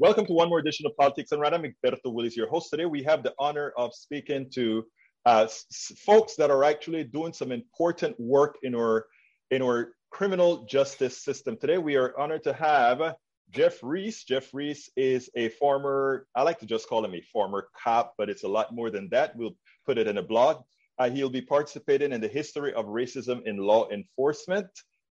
Welcome to one more edition of Politics Done Right. Egberto Willies, your host today. We have the honor of speaking to uh, s- folks that are actually doing some important work in our in our criminal justice system. Today, we are honored to have Jeff Reese. Jeff Reese is a former, I like to just call him a former cop, but it's a lot more than that. We'll put it in a blog. Uh, he'll be participating in the history of racism in law enforcement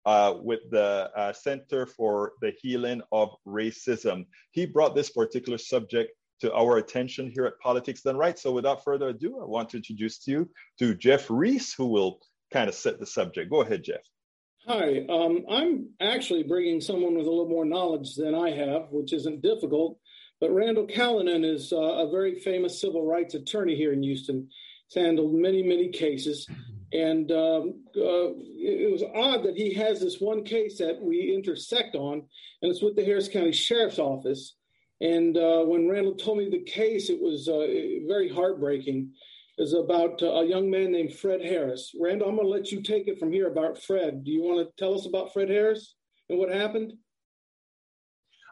uh, with the uh, Center for the Healing of Racism. He brought this particular subject to our attention here at Politics Done Right. So without further ado, I want to introduce you to Jeff Reese, who will kind of set the subject. Go ahead, Jeff. Hi, um, I'm actually bringing someone with a little more knowledge than I have, which isn't difficult. But Randall Kallinen is uh, a very famous civil rights attorney here in Houston. He's handled many, many cases. And um, uh, it was odd that he has this one case that we intersect on, and it's with the Harris County Sheriff's Office. And uh, when Randall told me the case, it was uh, very heartbreaking. Is about uh, a young man named Fred Harris. Randall, I'm going to let you take it from here about Fred. Do you want to tell us about Fred Harris and what happened?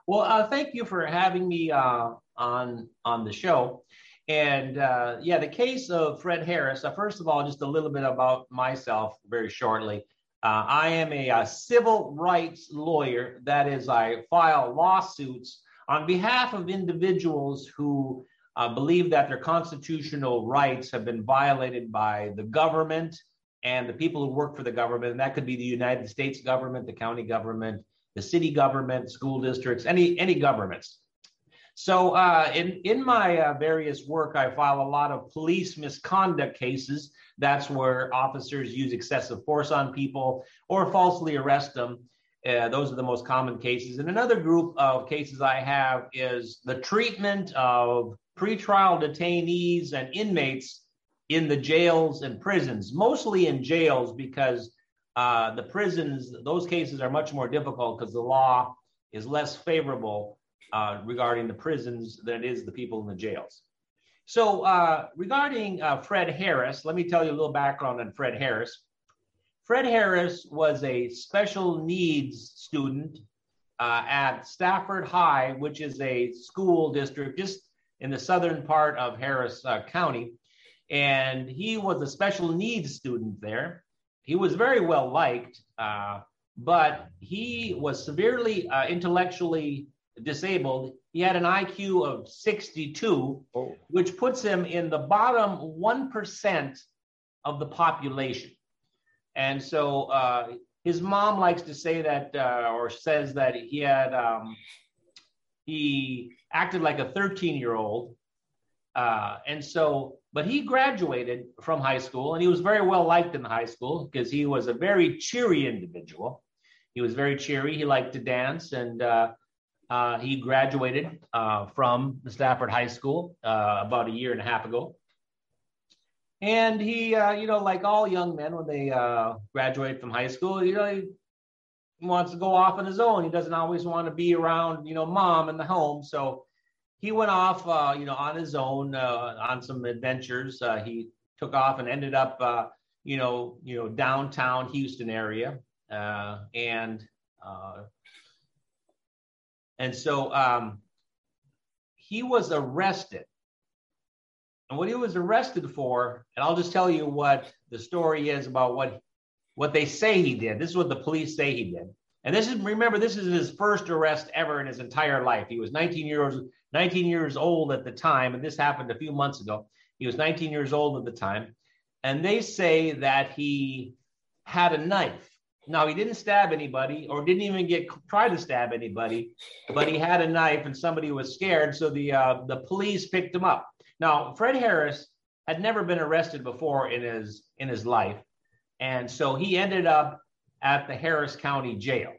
Well, uh, thank you for having me uh, on on the show. And uh, yeah, the case of Fred Harris. Uh, first of all, just a little bit about myself, very shortly. Uh, I am a, a, civil rights lawyer. That is, I file lawsuits on behalf of individuals who uh, believe that their constitutional rights have been violated by the government and the people who work for the government. And that could be the United States government, the county government, the city government, school districts, any any governments. So uh, in in my uh, various work, I file a lot of police misconduct cases. That's where officers use excessive force on people or falsely arrest them. Uh, those are the most common cases. And another group of cases I have is the treatment of pretrial detainees and inmates in the jails and prisons, mostly in jails because uh, the prisons, those cases are much more difficult because the law is less favorable uh, regarding the prisons than it is the people in the jails. So, uh, regarding uh, Fred Harris, let me tell you a little background on Fred Harris. Fred Harris was a special needs student uh, at Stafford High, which is a school district just in the southern part of Harris uh, County. And he was a special needs student there. He was very well liked, uh, but he was severely intellectually disabled. He had an IQ of 62, oh. which puts him in the bottom 1% of the population. And so uh, his mom likes to say that, uh, or says that he had, um, he acted like a 13 year old. Uh, and so, but he graduated from high school and he was very well liked in high school because he was a very cheery individual. He was very cheery. He liked to dance and uh, he graduated uh, from Stafford High School uh, about a year and a half ago. And he, uh, you know, like all young men when they uh, graduate from high school, you know, he wants to go off on his own. He doesn't always want to be around, you know, mom in the home. So he went off, uh, you know, on his own on some adventures. he took off and ended up, you know, you know, downtown Houston area, and and so um, he was arrested. And what he was arrested for, and I'll just tell you what the story is about what what they say he did. This is what the police say he did. And this is remember, this is his first arrest ever in his entire life. He was 19 years 19 years old at the time, and this happened a few months ago. He was 19 years old at the time, and they say that he had a knife no, he didn't stab anybody or didn't even get try to stab anybody, but he had a knife and somebody was scared, so the uh, the police picked him up. Now, Fred Harris had never been arrested before in his in his life, and so he ended up at the Harris County Jail.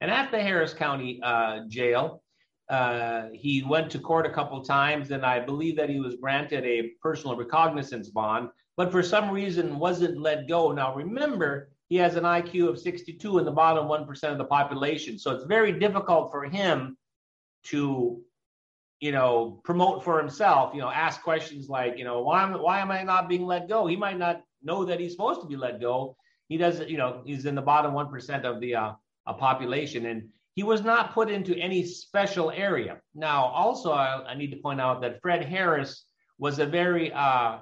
And at the Harris County uh, Jail, uh, he went to court a couple times, and I believe that he was granted a personal recognizance bond but for some reason wasn't let go. Now, remember, he has an IQ of 62 in the bottom 1% of the population. So it's very difficult for him to, you know, promote for himself, you know, ask questions like, you know, why am, why am I not being let go? He might not know that he's supposed to be let go. He doesn't, you know, he's in the bottom 1% of the uh, population. And he was not put into any special area. Now, also, I, I need to point out that Fred Harris was a very uh,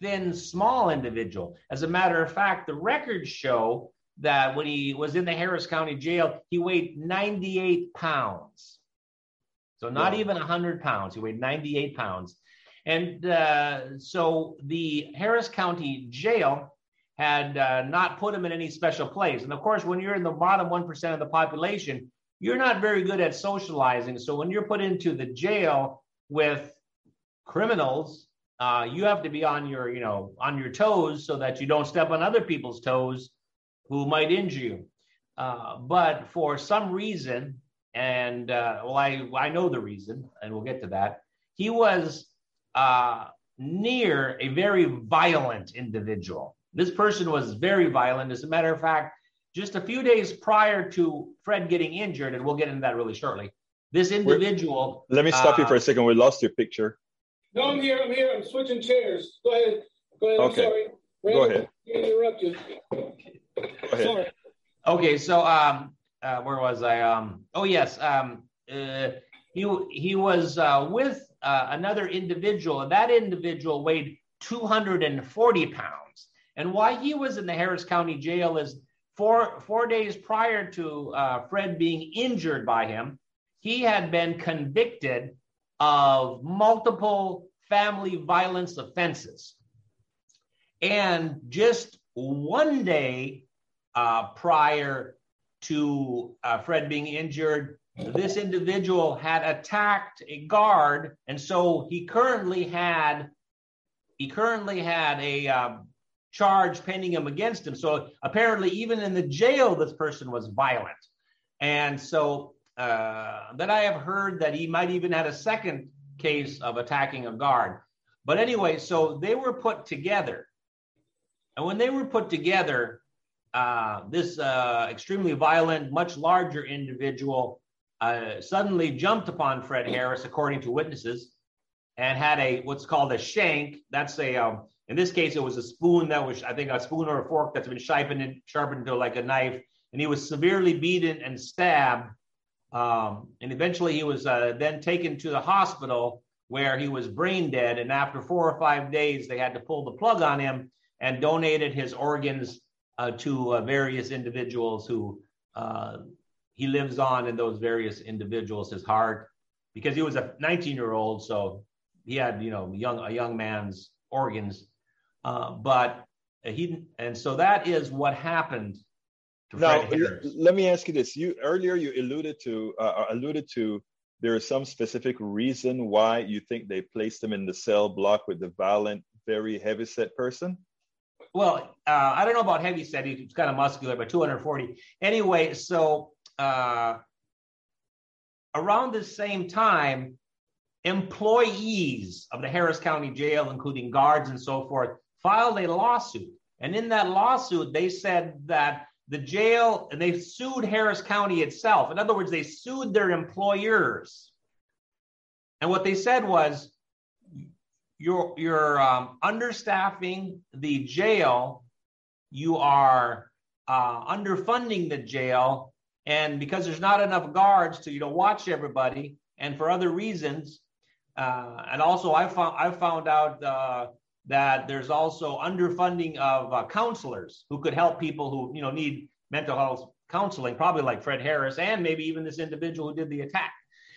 thin, small individual. As a matter of fact, the records show that when he was in the Harris County Jail, he weighed 98 pounds. So not wow. even 100 pounds. He weighed 98 pounds. And uh, so the Harris County Jail had uh, not put him in any special place. And of course, when you're in the bottom 1% of the population, you're not very good at socializing. So when you're put into the jail with criminals, uh, you have to be on your, you know, on your toes so that you don't step on other people's toes who might injure you. Uh, but for some reason, and uh, well, I I know the reason, and we'll get to that. He was uh, near a very violent individual. This person was very violent. As a matter of fact, just a few days prior to Fred getting injured, and we'll get into that really shortly. This individual. Let me stop uh, you for a second. We lost your picture. No, I'm here. I'm here. I'm switching chairs. Go ahead. Go ahead. Okay. I'm sorry. Go ahead. Interrupt you. Sorry. Okay, so um, uh, where was I? Um, oh yes, um, uh, he he was uh, with uh, another individual, and that individual weighed 240 pounds. And why he was in the Harris County Jail is four four days prior to uh, Fred being injured by him, he had been convicted of multiple family violence offenses. And just one day uh, prior to uh, Fred being injured, this individual had attacked a guard, and so he currently had he currently had a um, charge pending him against him. So apparently, even in the jail, this person was violent, and so uh, then I have heard that he might even had a second case of attacking a guard. But anyway, so they were put together, and when they were put together, uh, this uh, extremely violent, much larger individual uh, suddenly jumped upon Fred Harris, according to witnesses, and had a what's called a shank. That's a um, in this case, it was a spoon that was, I think, a spoon or a fork that's been sharpened, sharpened to like a knife, and he was severely beaten and stabbed. Um, and eventually, he was uh, then taken to the hospital where he was brain dead. And after four or five days, they had to pull the plug on him and donated his organs uh, to uh, various individuals who uh, he lives on in those various individuals, his heart, because he was a 19 year old. So he had, you know, young, a young man's organs. Uh, but he, and so that is what happened. Now, let me ask you this. You earlier you alluded to, uh, uh, alluded to there is some specific reason why you think they placed him in the cell block with the violent, very heavy set person? Well, uh, I don't know about heavy set. He's kind of muscular, but 240. Anyway, so uh, around the same time, employees of the Harris County Jail, including guards and so forth, filed a lawsuit. And in that lawsuit, they said that the jail, and they sued Harris County itself. In other words, they sued their employers. And what they said was, you're you're um, understaffing the jail. You are uh, underfunding the jail, and because there's not enough guards to you know watch everybody, and for other reasons, uh, and also I found I found out uh, that there's also underfunding of uh, counselors who could help people who you know need mental health counseling, probably like Fred Harris, and maybe even this individual who did the attack.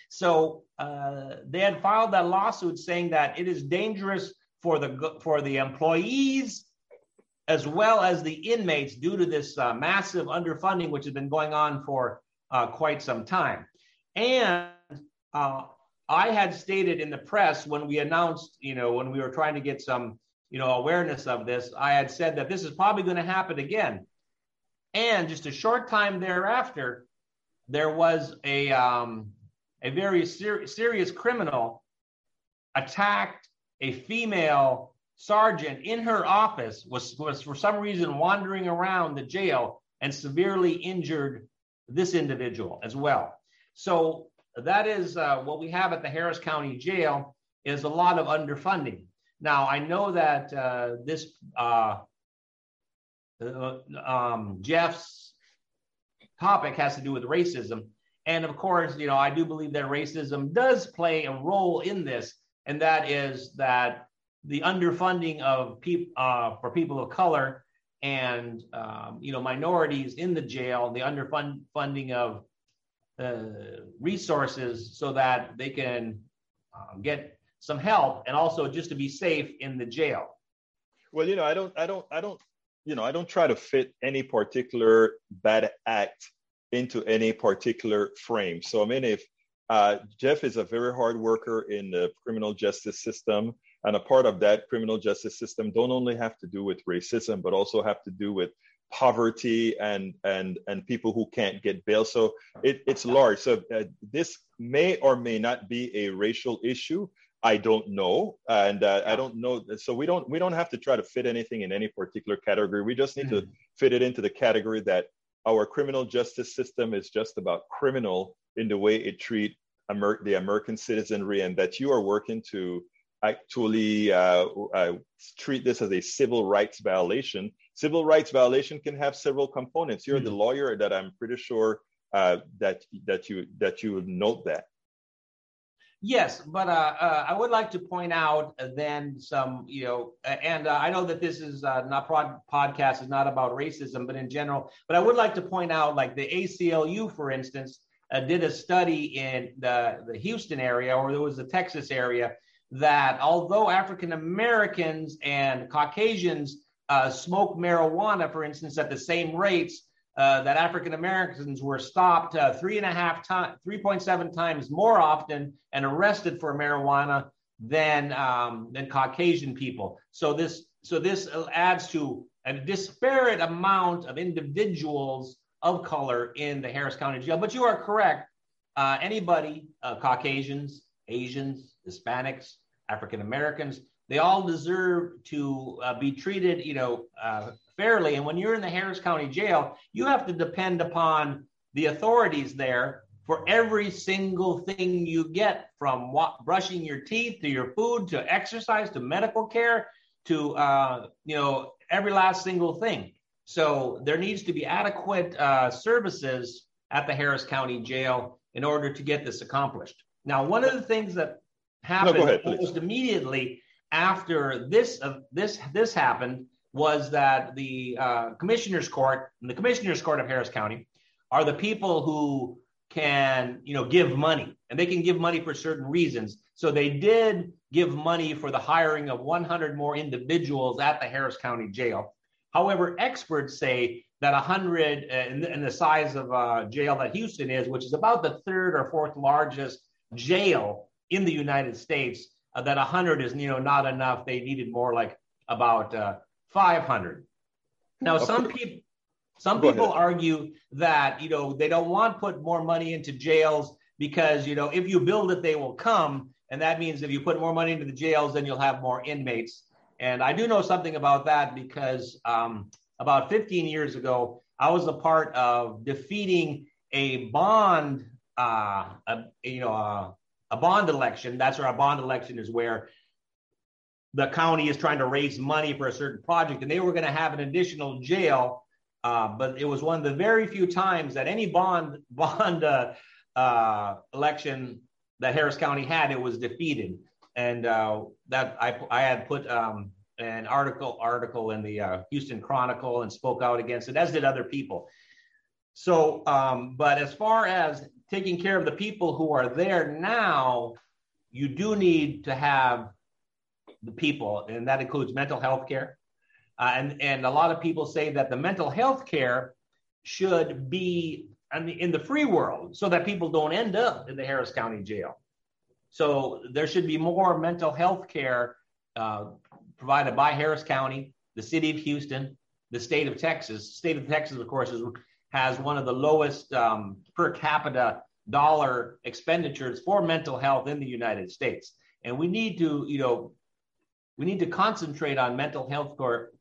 So uh, they had filed that lawsuit saying that it is dangerous for the for the employees as well as the inmates due to this uh, massive underfunding, which has been going on for uh, quite some time. And uh, I had stated in the press when we announced, you know, when we were trying to get some, you know, awareness of this, I had said that this is probably going to happen again. And just a short time thereafter, there was a um, a very ser- serious criminal attacked a female sergeant in her office was, was for some reason wandering around the jail and severely injured this individual as well so that is uh, what we have at the harris county jail is a lot of underfunding. Now i know that uh, this uh, uh um, jeff's topic has to do with racism. And of course, you know, I do believe that racism does play a role in this, and that is that the underfunding of people uh, for people of color and um, you know minorities in the jail, the underfunding of uh, resources so that they can uh, get some help and also just to be safe in the jail. Well, you know, I don't, I don't, I don't, you know, I don't try to fit any particular bad act into any particular frame. So I mean, if uh, Jeff is a very hard worker in the criminal justice system. And a part of that criminal justice system don't only have to do with racism, but also have to do with poverty and and and people who can't get bail. So it, it's large. So uh, this may or may not be a racial issue. I don't know, and uh, I don't know. So we don't we don't have to try to fit anything in any particular category. We just need mm-hmm. to fit it into the category that our criminal justice system is just about criminal in the way it treat Amer- the American citizenry, and that you are working to actually uh, uh, treat this as a civil rights violation. Civil rights violation can have several components. You're mm-hmm. the lawyer that I'm pretty sure uh, that that you that you would note that. Yes, but uh, uh, I would like to point out then some, you know, and uh, I know that this is not prod- podcast is not about racism, but in general. But I would like to point out, like the ACLU, for instance, did a study in the the Houston area, or there was the Texas area, that although African Americans and Caucasians uh, smoke marijuana, for instance, at the same rates, uh, that African Americans were stopped uh, three and a half times, 3.7 times more often and arrested for marijuana than um, than Caucasian people. So this so this adds to a disparate amount of individuals of color in the Harris County Jail. But you are correct. Uh, anybody, uh, Caucasians, Asians, Hispanics, African Americans, they all deserve to uh, be treated, you know, uh, fairly. And when you're in the Harris County Jail, you have to depend upon the authorities there for every single thing you get from what, brushing your teeth to your food to exercise to medical care to uh, you know every last single thing. So there needs to be adequate uh, services at the Harris County Jail in order to get this accomplished. Now, one of the things that happened no, ahead, almost immediately after this uh, this this happened was that the uh, commissioners court and the commissioners court of Harris County are the people who can you know give money and they can give money for certain reasons. So they did give money for the hiring of 100 more individuals at the harris county jail. However experts say that 100 uh, in, the, size of uh, jail that houston is which is about the third or fourth largest jail in the United States uh, that 100 is you know not enough. They needed more like about uh, 500. Now okay. some people some Go people ahead. argue that you know they don't want to put more money into jails because you know if you build it they will come and that means if you put more money into the jails then you'll have more inmates and i do know something about that because um, about 15 years ago i was a part of defeating a bond uh, a, you know a, bond election, that's where a bond election is where the county is trying to raise money for a certain project, and they were going to have an additional jail. Uh, but it was one of the very few times that any bond bond uh, uh, election that Harris County had, it was defeated, and uh, that I I had put um, an article article in the uh, Houston Chronicle and spoke out against it, as did other people. So, um, but as far as taking care of the people who are there now, you do need to have the people, and that includes mental health care. Uh, and, and a lot of people say that the mental health care should be in the, in the free world so that people don't end up in the Harris County jail. So there should be more mental health care uh, provided by Harris County, the city of Houston, the state of Texas. State of Texas, of course, is has one of the lowest um, per capita dollar expenditures for mental health in the United States. And we need to, you know, we need to concentrate on mental health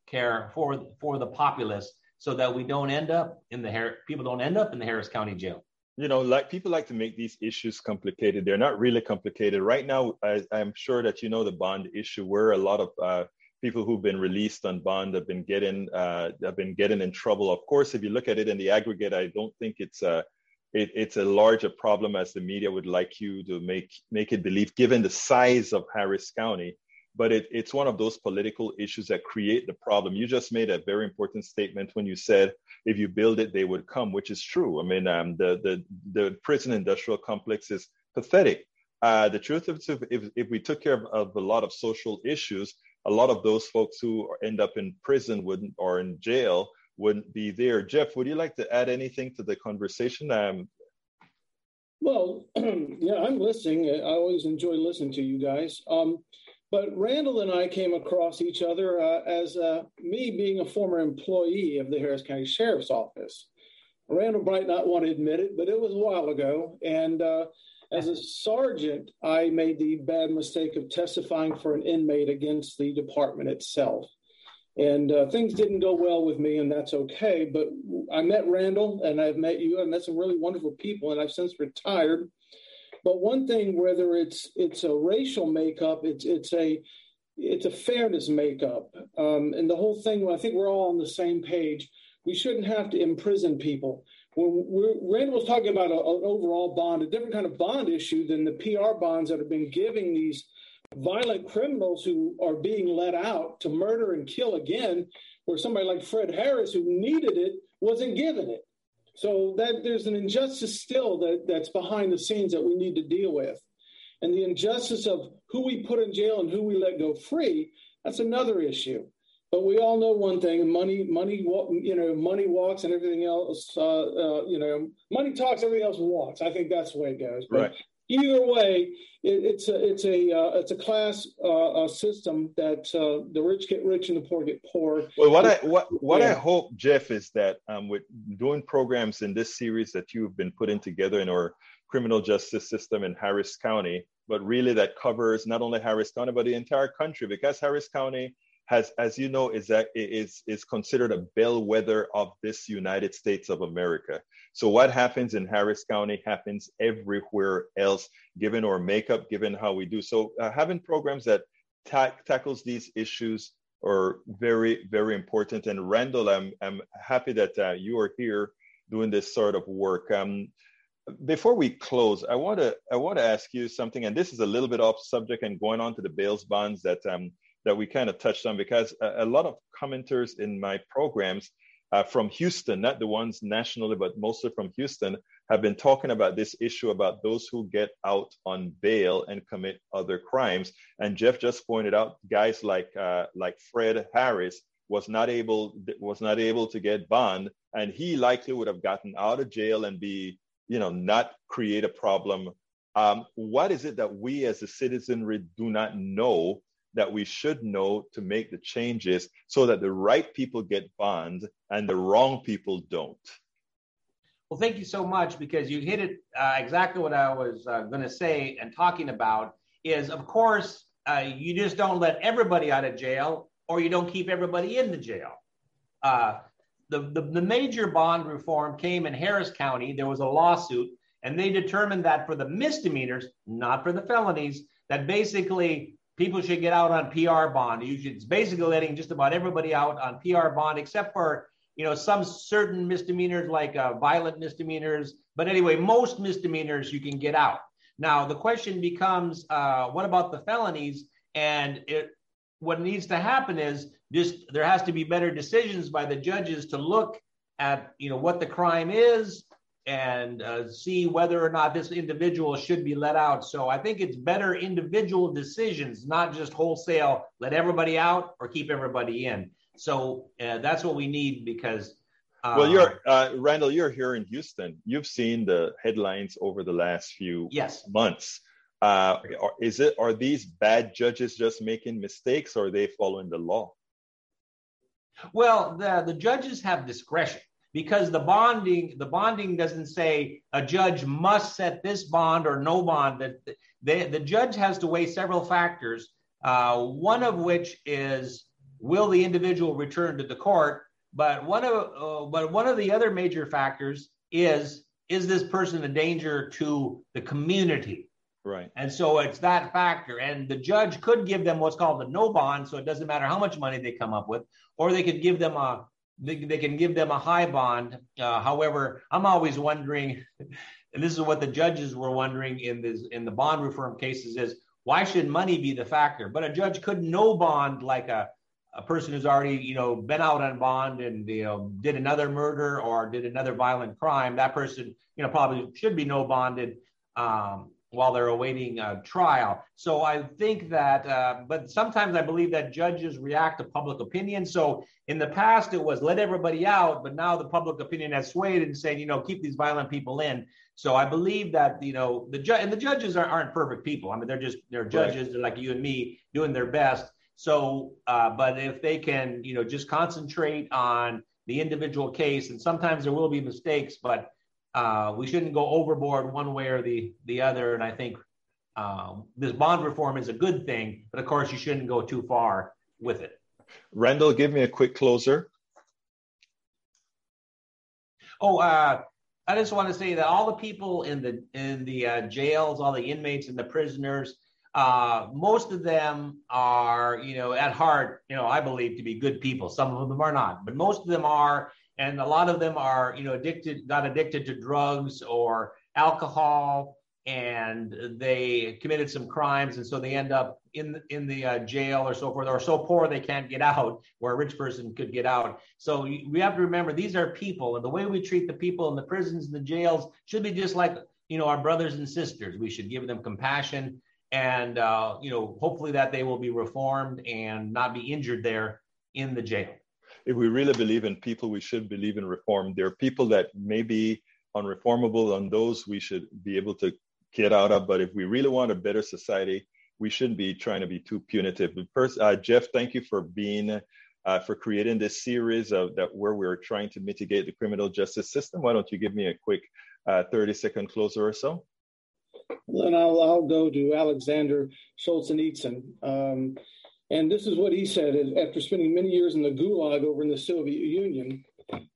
care for for the populace so that we don't end up in the people don't end up in the Harris County Jail. You know, like people like to make these issues complicated. They're not really complicated. Right now, I, am sure that you know the bond issue, where a lot of uh, people who've been released on bond have been getting uh, have been getting in trouble. Of course, if you look at it in the aggregate, I don't think it's a it, it's a larger problem as the media would like you to make make it believe, given the size of Harris County. But it, it's one of those political issues that create the problem. You just made a very important statement when you said if you build it, they would come, which is true. I mean, um, the the the prison industrial complex is pathetic. Uh, the truth is, if, if, we took care of, of, a lot of social issues, a lot of those folks who end up in prison wouldn't or in jail wouldn't be there. Jeff, would you like to add anything to the conversation? Um, well, yeah, I'm listening. I always enjoy listening to you guys. Um, but Randall and I came across each other uh, as uh, me being a former employee of the Harris County Sheriff's Office. Randall might not want to admit it, but it was a while ago. And uh, as a sergeant, I made the bad mistake of testifying for an inmate against the department itself. And uh, things didn't go well with me, and that's okay. But I met Randall, and I've met you, and met some really wonderful people, and I've since retired. But one thing, whether it's it's a racial makeup, it's it's a it's a fairness makeup, um, and the whole thing. I think we're all on the same page. We shouldn't have to imprison people. When Randall was talking about a, an overall bond, a different kind of bond issue than the PR bonds that have been giving these violent criminals who are being let out to murder and kill again, where somebody like Fred Harris, who needed it, wasn't given it. So that there's an injustice still that, that's behind the scenes that we need to deal with. And the injustice of who we put in jail and who we let go free, that's another issue. But we all know one thing: money, money, you know, money walks, and everything else. Uh, uh, you know, money talks, everything else walks. I think that's the way it goes. But right either way, it, it's a it's a uh, it's a class uh, system that uh, the rich get rich and the poor get poor. Well, what I what what yeah. I hope, Jeff, is that um, with doing programs in this series that you've been putting together in our criminal justice system in Harris County, but really that covers not only Harris County but the entire country, because Harris County has, as you know, is that is is considered a bellwether of this United States of America. So what happens in Harris County happens everywhere else, given our makeup, given how we do. So uh, having programs that ta- tackles these issues are very very important. And Randall, I'm I'm happy that uh, you are here doing this sort of work. Um, before we close, I want to I want to ask you something, and this is a little bit off subject and going on to the bails bonds that um, that we kind of touched on because a, a lot of commenters in my programs uh, from Houston, not the ones nationally, but mostly from Houston, have been talking about this issue about those who get out on bail and commit other crimes. And Jeff just pointed out guys like uh, like Fred Harris was not able was not able to get bond, and he likely would have gotten out of jail and be you know not create a problem. Um, what is it that we as a citizenry do not know that we should know to make the changes so that the right people get bond and the wrong people don't. Well, thank you so much because you hit it uh, exactly what I was uh, going to say and talking about is, of course, uh, you just don't let everybody out of jail or you don't keep everybody in the jail. Uh, the, the, the major bond reform came in Harris County. There was a lawsuit, and they determined that for the misdemeanors, not for the felonies, that basically people should get out on PR bond. You should, it's basically letting just about everybody out on PR bond, except for you know some certain misdemeanors like uh, violent misdemeanors. But anyway, most misdemeanors you can get out. Now the question becomes, uh, what about the felonies? And it, what needs to happen is just there has to be better decisions by the judges to look at you know what the crime is and uh, see whether or not this individual should be let out. So I think it's better individual decisions, not just wholesale let everybody out or keep everybody in. So uh, that's what we need because. Uh, well, you're uh, Randall. You're here in Houston. You've seen the headlines over the last few yes. months. Uh, is it are these bad judges just making mistakes, or are they following the law? Well, the the judges have discretion because the bonding the bonding doesn't say a judge must set this bond or no bond. That the, the judge has to weigh several factors uh, one of which is will the individual return to the court? But one of uh, but one of the other major factors is is this person a danger to the community? Right. And so it's that factor. And the judge could give them what's called a no bond so it doesn't matter how much money they come up with or they could give them a they, they can give them a high bond. Uh, however, I'm always wondering, and this is what the judges were wondering in this in the bond reform cases is why should money be the factor? But a judge could no bond like a a person who's already you know been out on bond and you know did another murder or did another violent crime. That person you know probably should be no bonded. Um, while they're awaiting a trial. So I think that, uh, but sometimes I believe that judges react to public opinion. So in the past, it was let everybody out, but now the public opinion has swayed and saying, you know, keep these violent people in. So I believe that, you know, the judge and the judges are, not perfect people. I mean, they're just, they're judges, right. they're like you and me doing their best. So, uh, but if they can, you know, just concentrate on the individual case, and sometimes there will be mistakes, but uh, we shouldn't go overboard one way or the the other. And I think um, this bond reform is a good thing, but of course you shouldn't go too far with it. Randall, give me a quick closer. Oh, uh, I just want to say that all the people in the in the uh, jails, all the inmates and the prisoners, uh, most of them are, you know, at heart, you know, I believe to be good people. Some of them are not, but most of them are, and a lot of them are you know addicted got addicted to drugs or alcohol and they committed some crimes and so they end up in in the uh, jail or so forth or so poor they can't get out where a rich person could get out. So we have to remember these are people and the way we treat the people in the prisons and the jails should be just like you know our brothers and sisters. We should give them compassion and uh, you know hopefully that they will be reformed and not be injured there in the jail if we really believe in people, we should believe in reform. There are people that may be unreformable, and those we should be able to get out of. But if we really want a better society, we shouldn't be trying to be too punitive. First, uh, Jeff, thank you for being uh, for creating this series of that where we're trying to mitigate the criminal justice system. Why don't you give me a quick uh, 30 second closer or so? Then I'll, I'll go to Alexander Solzhenitsyn. Um, and this is what he said after spending many years in the gulag over in the Soviet Union.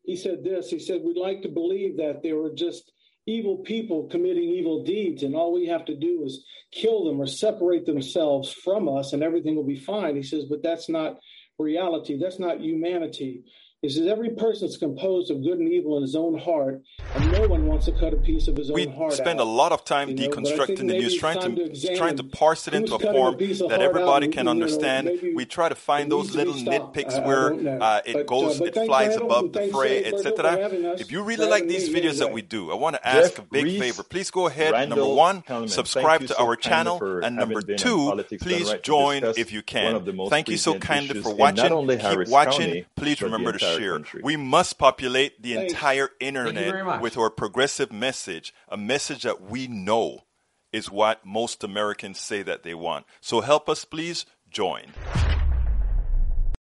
He said this He said, We'd like to believe that they were just evil people committing evil deeds, and all we have to do is kill them or separate themselves from us, and everything will be fine. He says, But that's not reality. That's not humanity. He says every person is composed of good and evil in his own heart, and no one wants to cut a piece of his we own heart. We spend out, a lot of time you know? deconstructing the news, trying to, to trying to parse it into a form a that everybody can understand. Know, we try to find those little nitpicks uh, where uh, it but, goes, uh, it flies above the fray, etc. If you really like these videos that we do, I want to ask Jeff a big Reese, favor. Please go ahead. Randall number one, Hellman, subscribe to our channel, and number two, please join if you can. Thank you so kindly for watching. Keep watching. Please remember to share. We must populate the Thanks. entire internet with our progressive message, a message that we know is what most Americans say that they want. So help us, please join.